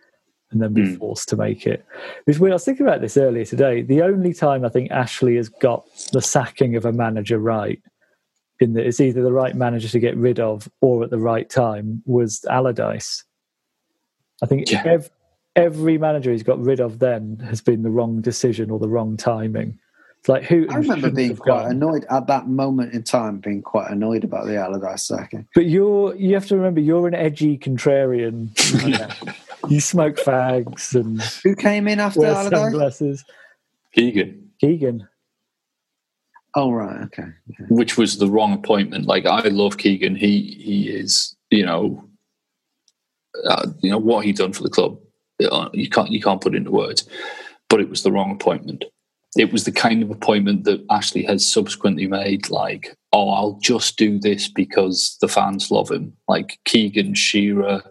and then be Mm. forced to make it. It's weird. I was thinking about this earlier today. The only time I think Ashley has got the sacking of a manager right in that it's either the right manager to get rid of or at the right time was Allardyce. I think Yeah. ev- every manager he's got rid of then has been the wrong decision or the wrong timing. It's like who I remember being quite gone. annoyed at that moment in time, being quite annoyed about the Allardyce sacking. But you're you have to remember you're an edgy contrarian. you smoke fags and Who came in after wear Allardyce? sunglasses. Keegan, Keegan. Oh right, okay. okay. which was the wrong appointment. Like I love Keegan. He he is you know uh, you know what he done for the club. Uh, You can't you can't put it into words. But it was the wrong appointment. It was the kind of appointment that Ashley has subsequently made. Like, oh, I'll just do this because the fans love him. Like Keegan Shearer,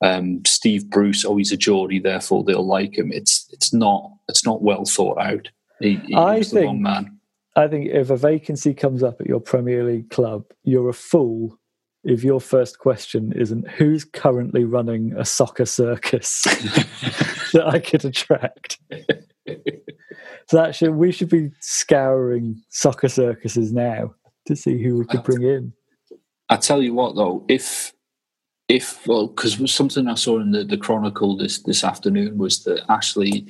um, Steve Bruce. Oh, he's a Geordie, therefore they'll like him. It's it's not it's not well thought out. He, he I was the wrong think- man. I think if a vacancy comes up at your Premier League club, you're a fool if your first question isn't who's currently running a soccer circus that I could attract. so that should we should be scouring soccer circuses now to see who we could bring in. I tell you what, though, if if well, because something I saw in the, the Chronicle this this afternoon was that Ashley,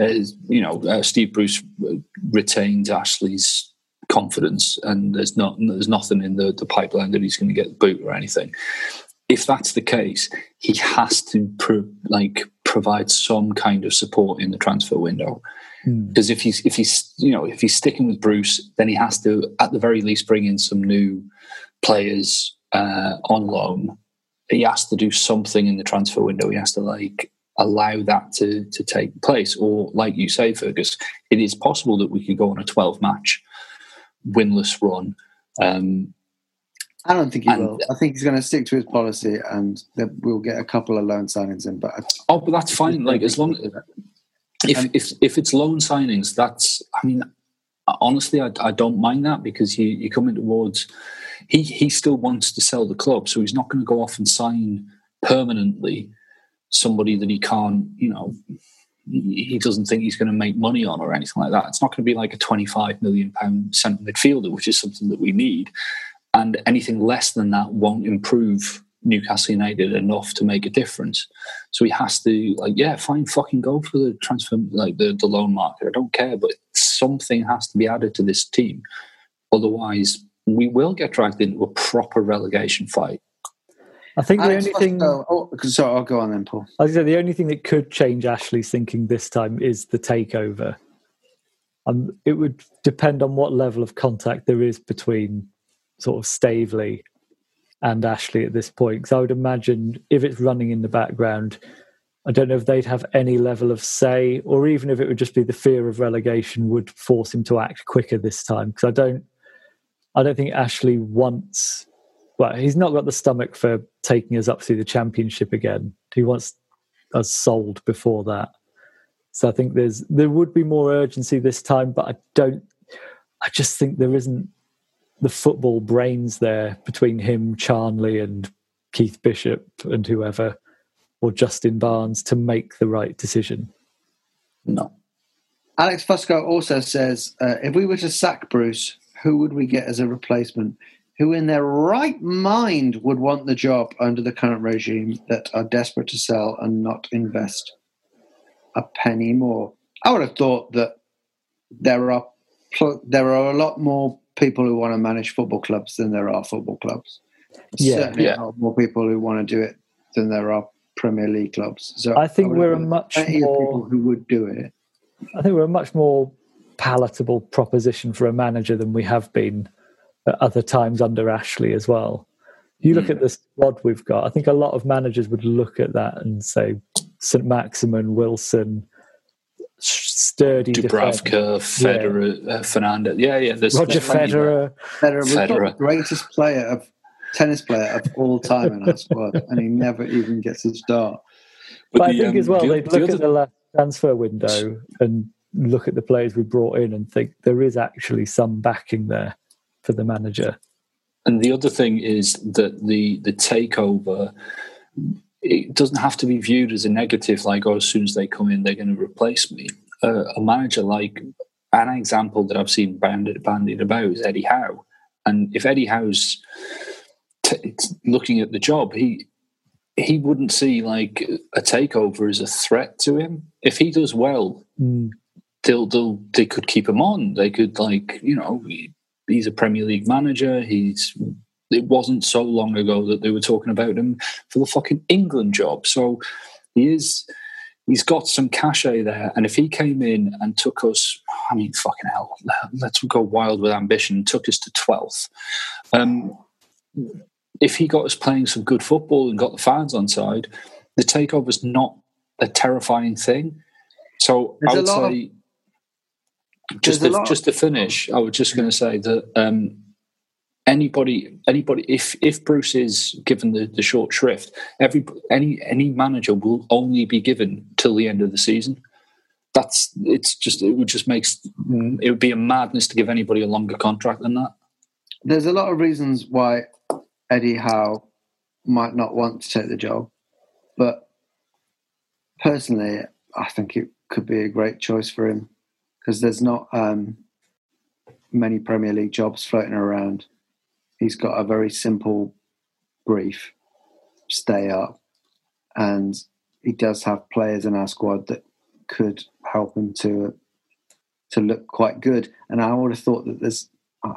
uh, you know, uh, Steve Bruce uh, retained Ashley's confidence, and there's not there's nothing in the, the pipeline that he's going to get the boot or anything. If that's the case, he has to pro- like provide some kind of support in the transfer window Hmm. because if he's if he's you know if he's sticking with Bruce, then he has to at the very least bring in some new players uh, on loan. He has to do something in the transfer window. He has to like allow that to to take place, or like you say, Fergus, it is possible that we could go on a twelve match winless run. Um, I don't think he And- will. I think he's going to stick to his policy, and that we'll get a couple of loan signings in. But I- oh, but that's fine. Like as long if Um, if if it's loan signings, that's I mean, honestly, I, I don't mind that because you you coming towards he he still wants to sell the club, so he's not going to go off and sign permanently somebody that he can't, you know, he doesn't think he's going to make money on or anything like that. It's not going to be like a twenty five million pound centre midfielder, which is something that we need, and anything less than that won't improve Newcastle United enough to make a difference. So he has to like, yeah, fine, fucking go for the transfer, like the, the loan market. I don't care, but something has to be added to this team. Otherwise, we will get dragged into a proper relegation fight. I think the only thing oh, sorry, I'll go on then, Paul. I said, the only thing that could change Ashley's thinking this time is the takeover. Um, it would depend on what level of contact there is between sort of Staveley and Ashley at this point. Because I would imagine if it's running in the background, I don't know if they'd have any level of say, or even if it would just be the fear of relegation would force him to act quicker this time. Because I don't, I don't think Ashley wants. Well, he's not got the stomach for taking us up through the championship again. He wants us sold before that. So I think there's there would be more urgency this time, but I don't. I just think there isn't the football brains there between him, Charnley, and Keith Bishop, and whoever, or Justin Barnes to make the right decision. No. Alex Fusco also says, uh, if we were to sack Bruce, who would we get as a replacement? Who in their right mind would want the job under the current regime that are desperate to sell and not invest a penny more? I would have thought that there are pl- there are a lot more people who want to manage football clubs than there are football clubs. Yeah. Certainly Yeah. a more people who want to do it than there are Premier League clubs. So I think would we're a much more- people who would do it. I think we're a much more palatable proposition for a manager than we have been at other times under Ashley as well. You look Hmm. at the squad we've got. I think a lot of managers would look at that and say St Maximin, Wilson, sturdy defence. Dubravka, Federer, uh, Fernandez. Yeah, yeah. There's Roger there's plenty there. Federer. Federer, we've got Federer. the greatest player of tennis player of all time in our squad, and he never even gets a start. But, I the, think um, as well, the- they'd the look other- at the last transfer window and look at the players we brought in and think there is actually some backing there for the manager. And the other thing is that the the takeover it doesn't have to be viewed as a negative, like oh, as soon as they come in, they're going to replace me. Uh, a manager like an example that I've seen bandied, bandied about is Eddie Howe. And if Eddie Howe's t- looking at the job, he he wouldn't see like a takeover as a threat to him. If he does well, Mm. they'll, they'll they could keep him on. They could like you know he's a Premier League manager. He's it wasn't so long ago that they were talking about him for the fucking England job. So he is he's got some cachet there. And if he came in and took us, I mean, fucking hell, let's go wild with ambition, took us to twelfth. Um, if he got us playing some good football and got the fans on side, the takeover's not a terrifying thing. So There's I would lot of- say, just there's to, just to finish, I was just going to say that um, anybody, anybody, if if Bruce is given the, the short shrift, every any any manager will only be given till the end of the season. That's it's just it would just makes it would be a madness to give anybody a longer contract than that. There's a lot of reasons why Eddie Howe might not want to take the job, but personally, I think it could be a great choice for him because there's not um, many Premier League jobs floating around. He's got a very simple brief: stay up, and he does have players in our squad that could help him to to look quite good. And I would have thought that there's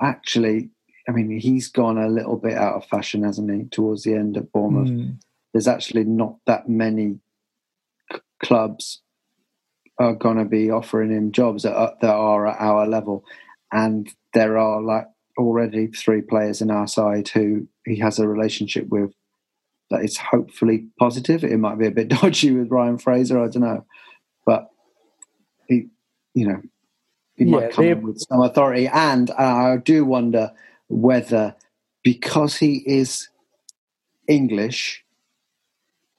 actually I mean, he's gone a little bit out of fashion, hasn't he, towards the end at Bournemouth? Mm. There's actually not that many c- clubs are going to be offering him jobs that are, that are at our level, and there are like already three players in our side who he has a relationship with that is hopefully positive. It might be a bit dodgy with Ryan Fraser, I don't know, but he, you know, he Yeah, might come in with some authority. And I do wonder whether because he is English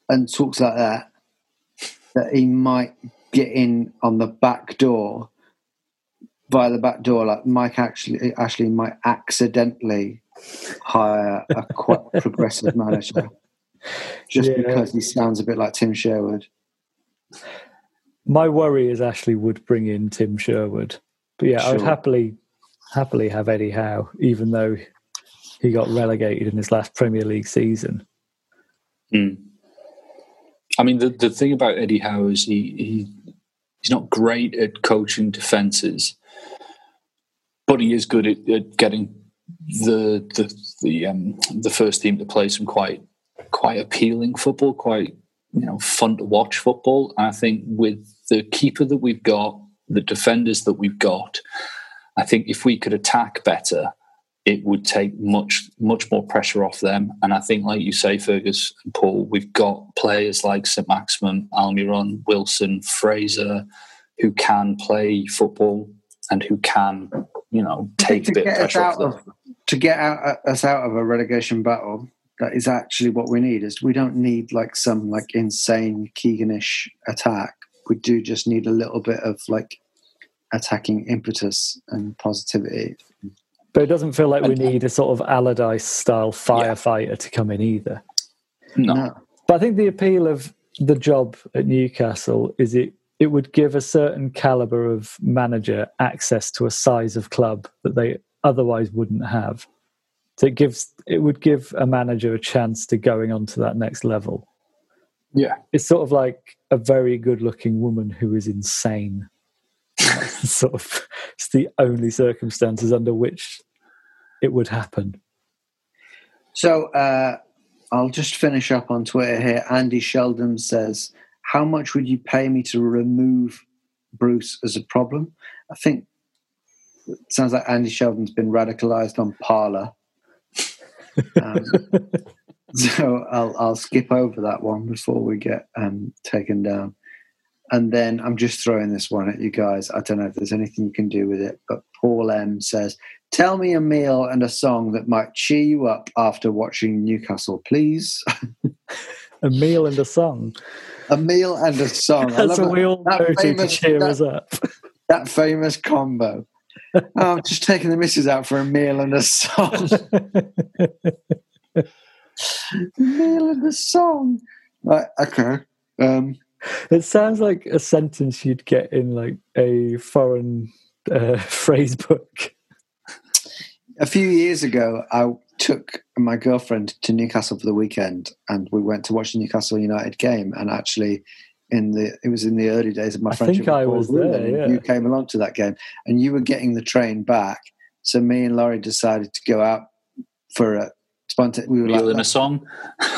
and talks like that, that he might get in on the back door via the back door. Like Mike actually Ashley might accidentally hire a quite progressive manager just Yeah. because he sounds a bit like Tim Sherwood. My worry is Ashley would bring in Tim Sherwood, but yeah, I would happily happily have Eddie Howe, even though he got relegated in his last Premier League season. Mm. I mean, the, the thing about Eddie Howe is he, he he's not great at coaching defenses, but he is good at, at getting the the the um, the first team to play some quite quite appealing football, quite you know fun to watch football. I think with the keeper that we've got, the defenders that we've got, I think if we could attack better, it would take much much more pressure off them. And I think, like you say, Fergus and Paul, we've got players like St Maximin, Almiron, Wilson, Fraser, who can play football and who can, you know, take a bit of pressure off them. of to get out, uh, us out of a relegation battle. That is actually what we need. Is we don't need like some like insane Keeganish attack. We do just need a little bit of like attacking impetus and positivity. But it doesn't feel like we need a sort of Allardyce style firefighter to come in either. No. No. But I think the appeal of the job at Newcastle is it it would give a certain caliber of manager access to a size of club that they otherwise wouldn't have. So it gives it would give a manager a chance to going on to that next level. Yeah. It's sort of like a very good looking woman who is insane. sort of it's the only circumstances under which it would happen. So uh, I'll just finish up on Twitter here. Andy Sheldon says, "How much would you pay me to remove Bruce as a problem?" I think it sounds like Andy Sheldon's been radicalized on Parler. Um, so I'll I'll skip over that one before we get um, taken down. And then I'm just throwing this one at you guys. I don't know if there's anything you can do with it, but Paul M says, Tell me a meal and a song that might cheer you up after watching Newcastle, please. A meal and a song. a meal and a song. I That's love what we all that go to cheer that- us up. that famous combo. oh, I'm just taking the missus out for a meal and a song. a meal and a song. Right, okay. Um, It sounds like a sentence you'd get in like a foreign uh, phrase book. a few years ago, I took my girlfriend to Newcastle for the weekend, and we went to watch the Newcastle United game. And actually, in the it was in the early days of my I friendship. think with I Paul was Rulon, there, yeah. You came along to that game, and you were getting the train back. So me and Laurie decided to go out for a spontaneous. We were Meal in a song.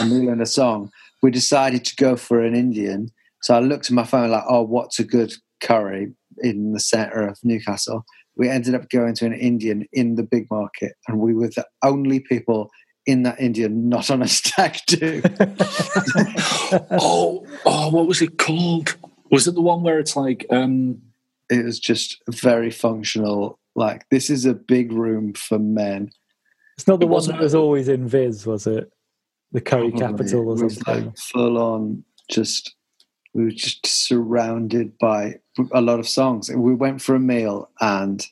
a meal and a song. We decided to go for an Indian. So I looked at my phone like, oh, what's a good curry in the centre of Newcastle? We ended up going to an Indian in the big market, and we were the only people in that Indian not on a stag do. oh, oh, what was it called? Was it the one where it's like, um, it was just very functional. Like this is a big room for men. It's not the It one wasn't that was always in Viz, was it? The curry capital or something. like full on. Just we were just surrounded by a lot of songs. We went for a meal and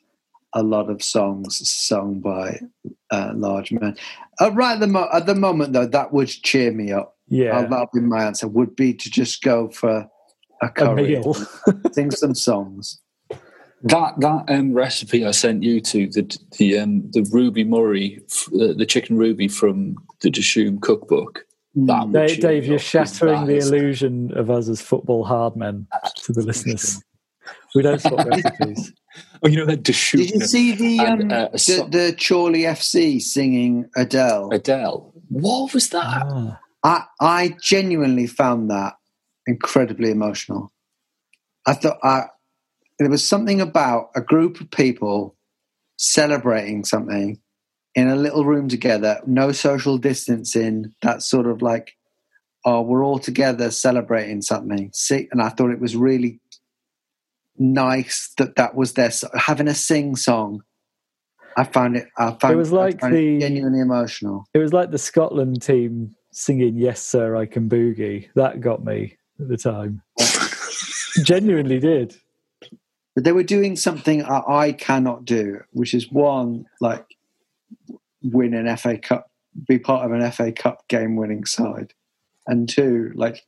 a lot of songs sung by uh, large men. Uh, right at the, mo- at the moment, though, that would cheer me up. yeah, Uh, that would be my answer. Would be to just go for a a curry, meal. sing some songs. that that um, recipe I sent you to the the um, the Ruby Murray, f- uh, the chicken ruby from the Dishoom cookbook. That Dave, cheer Dave you're shattering the is- illusion of us as football hard men to the listeners. We don't swap recipes. Oh, you know that Dishoom. Did you see the And, um, uh, the, the Chorley FC singing Adele? Adele? What was that? Ah, I I genuinely found that incredibly emotional. I thought I there was something about a group of people celebrating something in a little room together, no social distancing. That sort of like, oh, we're all together celebrating something. See, and I thought it was really nice that that was their having a sing song. I found it. I found it was like the- genuinely emotional. it was like the Scotland team singing "Yes, Sir, I Can Boogie." That got me at the time. Genuinely did. but they were doing something I, I cannot do, which is one like win an FA Cup, be part of an FA Cup game-winning side, and two like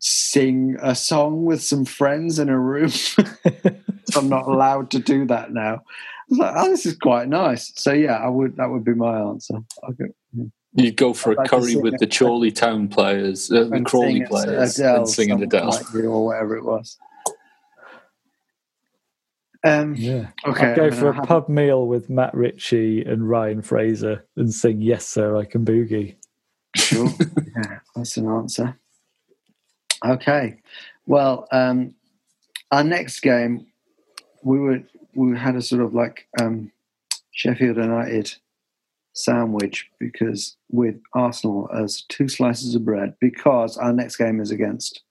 sing a song with some friends in a room. I'm not allowed to do that now. I was like, oh, this is quite nice. So yeah, I would. That would be my answer. Go, You'd go for I'd a like curry with it. the Chorley Town players, uh, the Crawley players, Adele, and singing Adele. like or whatever it was. Um, Yeah. okay, I'd go I'm for a gonna have- pub meal with Matt Ritchie and Ryan Fraser and sing "Yes, Sir, I Can Boogie." Sure. yeah, that's an answer. Okay. Well, um, our next game, we were we had a sort of like um, Sheffield United sandwich because with Arsenal as two slices of bread because our next game is against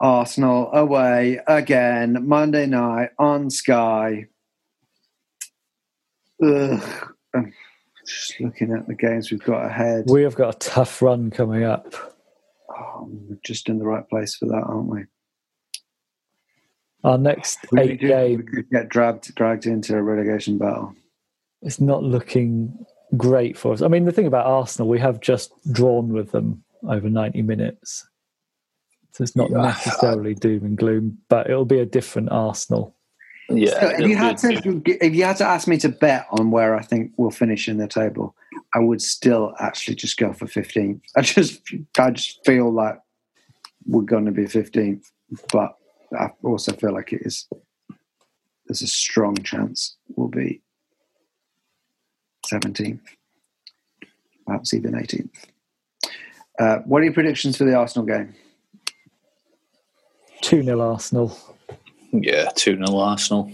Arsenal away again Monday night on Sky. Ugh. I'm just looking at the games we've got ahead. We have got a tough run coming up. Oh, we're just in the right place for that, aren't we? Our next We eight could- games We could get dragged dragged into a relegation battle. it's not looking great for us. I mean, the thing about Arsenal, we have just drawn with them over 90 minutes. So it's not Yeah. necessarily doom and gloom, but it'll be a different Arsenal. Yeah, So if you had to, if you had to ask me to bet on where I think we'll finish in the table, I would still actually just go for 15th. I just, I just feel like we're going to be 15th, but I also feel like it is. There's a strong chance we'll be 17th, perhaps even 18th. Uh, what are your predictions for the Arsenal game? 2 0 Arsenal. yeah, 2 0 Arsenal.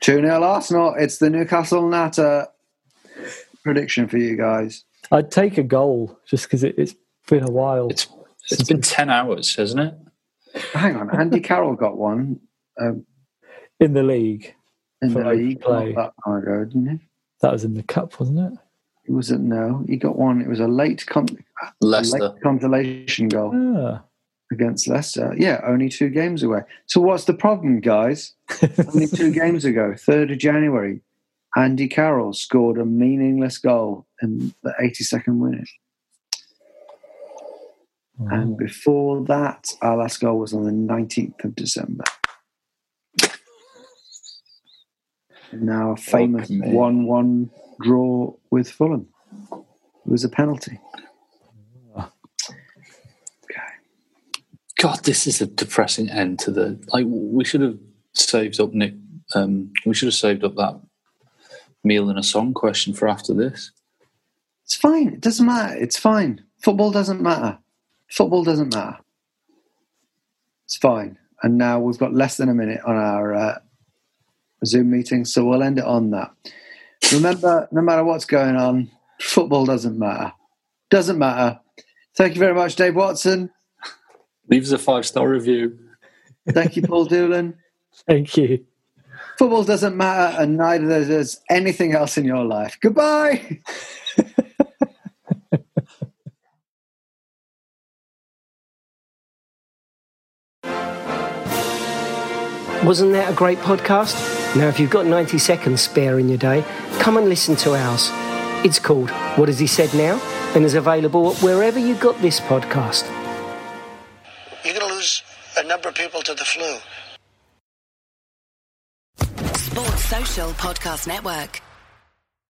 2 0 Arsenal. It's the Newcastle Natter prediction for you guys. I'd take a goal just because it, it's been a while. It's It's been 10 hours, hasn't it? Hang on, Andy Carroll got one um, in the league. in the league play. that long ago, didn't he? That was in the cup, wasn't it? It was a no. He got one. It was a late, con- Leicester. late consolation goal Ah. Against Leicester. Yeah, only two games away. So what's the problem, guys? only two games ago, third of January, Andy Carroll scored a meaningless goal in the 82nd minute. And mm. before that, our last goal was on the 19th of December. Now a famous one-one draw with Fulham. It was a penalty. God, this is a depressing end to the. Like, we should have saved up Nick. Um, we should have saved up that meal and a song question for after this. It's fine. It doesn't matter. It's fine. Football doesn't matter. Football doesn't matter. It's fine. And now we've got less than a minute on our uh, Zoom meeting, so we'll end it on that. Remember, no matter what's going on, football doesn't matter. Doesn't matter. Thank you very much, Dave Watson. Leave us a five star review. Thank you, Paul Doolan. Thank you. Football doesn't matter, and neither does anything else in your life. Goodbye. Wasn't that a great podcast? Now, if you've got 90 seconds spare in your day, come and listen to ours. It's called What Has He Said Now? and is available wherever you got this podcast. You're going to lose a number of people to the flu. Sports Social Podcast Network.